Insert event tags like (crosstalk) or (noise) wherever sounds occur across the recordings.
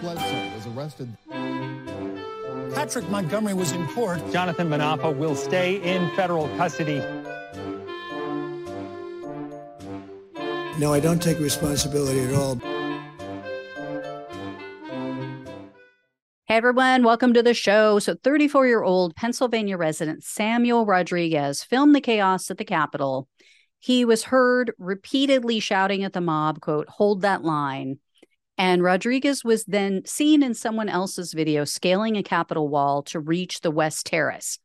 Bledsoe was arrested. Patrick Montgomery was in court. Jonathan Munafo will stay in federal custody. No, I don't take responsibility at all. Hey everyone, welcome to the show. So, 34 year old Pennsylvania resident Samuel Rodriguez filmed the chaos at the Capitol. He was heard repeatedly shouting at the mob, quote, hold that line. And Rodriguez was then seen in someone else's video scaling a Capitol wall to reach the West Terrace.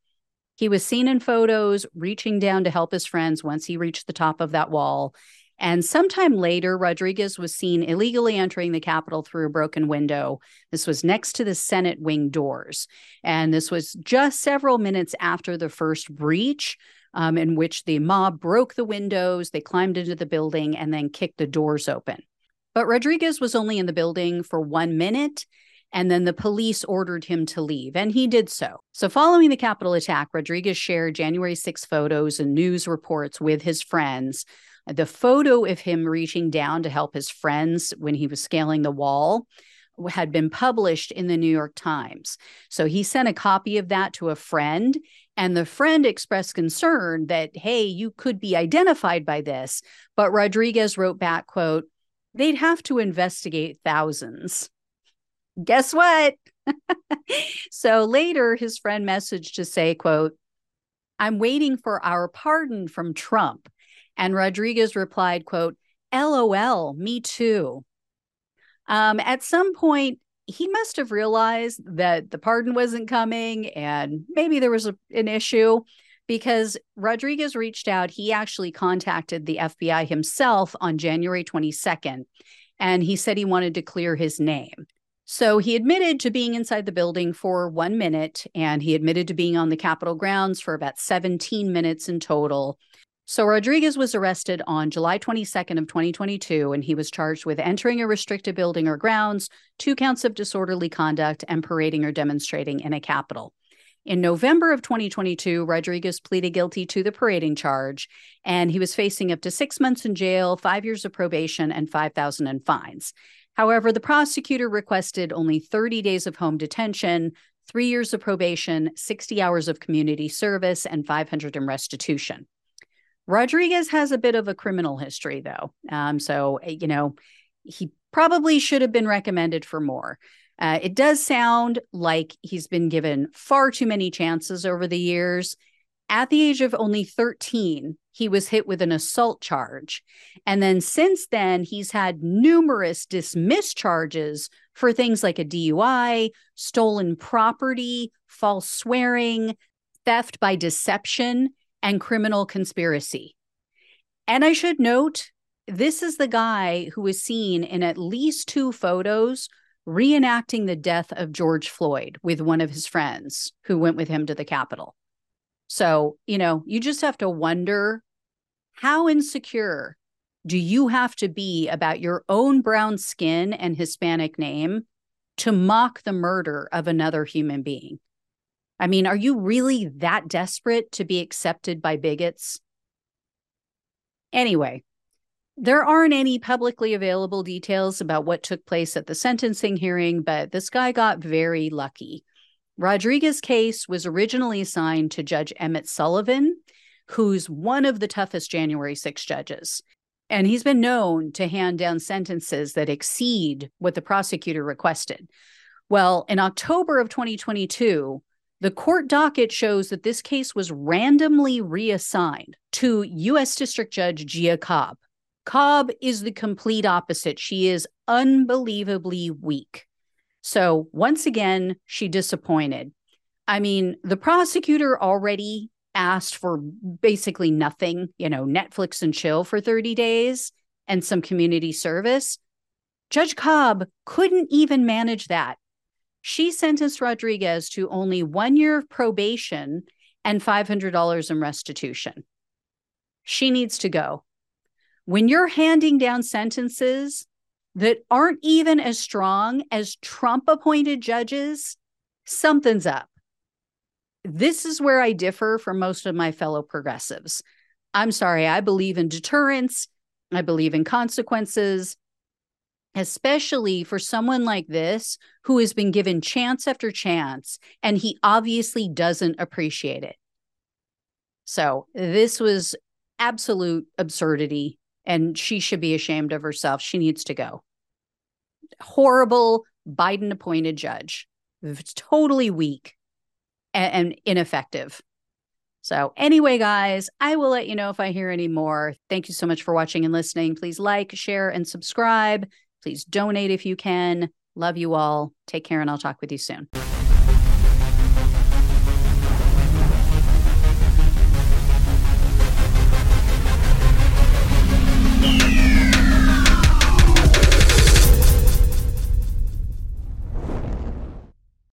He was seen in photos reaching down to help his friends once he reached the top of that wall. And sometime later, Rodriguez was seen illegally entering the Capitol through a broken window. This was next to the Senate wing doors. And this was just several minutes after the first breach, um, in which the mob broke the windows, they climbed into the building, and then kicked the doors open. But Rodriguez was only in the building for one minute. And then the police ordered him to leave, and he did so. So, following the Capitol attack, Rodriguez shared January 6 photos and news reports with his friends the photo of him reaching down to help his friends when he was scaling the wall had been published in the New York Times. So he sent a copy of that to a friend, and the friend expressed concern that, hey, you could be identified by this. But Rodriguez wrote back, quote, they'd have to investigate thousands. Guess what? (laughs) so later his friend messaged to say, quote, I'm waiting for our pardon from Trump. And Rodriguez replied, quote, LOL, me too. Um, at some point, he must have realized that the pardon wasn't coming and maybe there was a, an issue because Rodriguez reached out. He actually contacted the FBI himself on January 22nd, and he said he wanted to clear his name. So he admitted to being inside the building for one minute, and he admitted to being on the Capitol grounds for about 17 minutes in total. So Rodriguez was arrested on July 22nd of 2022 and he was charged with entering a restricted building or grounds, two counts of disorderly conduct and parading or demonstrating in a capitol. In November of 2022, Rodriguez pleaded guilty to the parading charge, and he was facing up to six months in jail, five years of probation, and 5000 in fines. However, the prosecutor requested only 30 days of home detention, three years of probation, 60 hours of community service, and 500 in restitution. Rodriguez has a bit of a criminal history, though. Um, so, eh, you know, he probably should have been recommended for more. Uh, it does sound like he's been given far too many chances over the years. At the age of only 13, he was hit with an assault charge. And then since then, he's had numerous dismissed charges for things like a DUI, stolen property, false swearing, theft by deception, and criminal conspiracy. And I should note, this is the guy who was seen in at least two photos reenacting the death of George Floyd with one of his friends who went with him to the Capitol. So, you know, you just have to wonder how insecure do you have to be about your own brown skin and Hispanic name to mock the murder of another human being? I mean, are you really that desperate to be accepted by bigots? Anyway, there aren't any publicly available details about what took place at the sentencing hearing, but this guy got very lucky. Rodriguez's case was originally assigned to Judge Emmett Sullivan, who's one of the toughest January 6 judges. And he's been known to hand down sentences that exceed what the prosecutor requested. Well, in October of 2022, the court docket shows that this case was randomly reassigned to U.S. District Judge Jia Cobb. Cobb is the complete opposite. She is unbelievably weak. So, once again, she disappointed. I mean, the prosecutor already asked for basically nothing, you know, Netflix and chill for 30 days and some community service. Judge Cobb couldn't even manage that. She sentenced Rodriguez to only one year of probation and $500 in restitution. She needs to go. When you're handing down sentences that aren't even as strong as Trump appointed judges, something's up. This is where I differ from most of my fellow progressives. I'm sorry, I believe in deterrence, I believe in consequences. especially for someone like this who has been given chance after chance and he obviously doesn't appreciate it. So, this was absolute absurdity and she should be ashamed of herself. She needs to go. Horrible Biden appointed judge. It's totally weak and, and ineffective. So, anyway, guys, I will let you know if I hear any more. Thank you so much for watching and listening. Please like, share, and subscribe. Please donate if you can. Love you all. Take care, and I'll talk with you soon.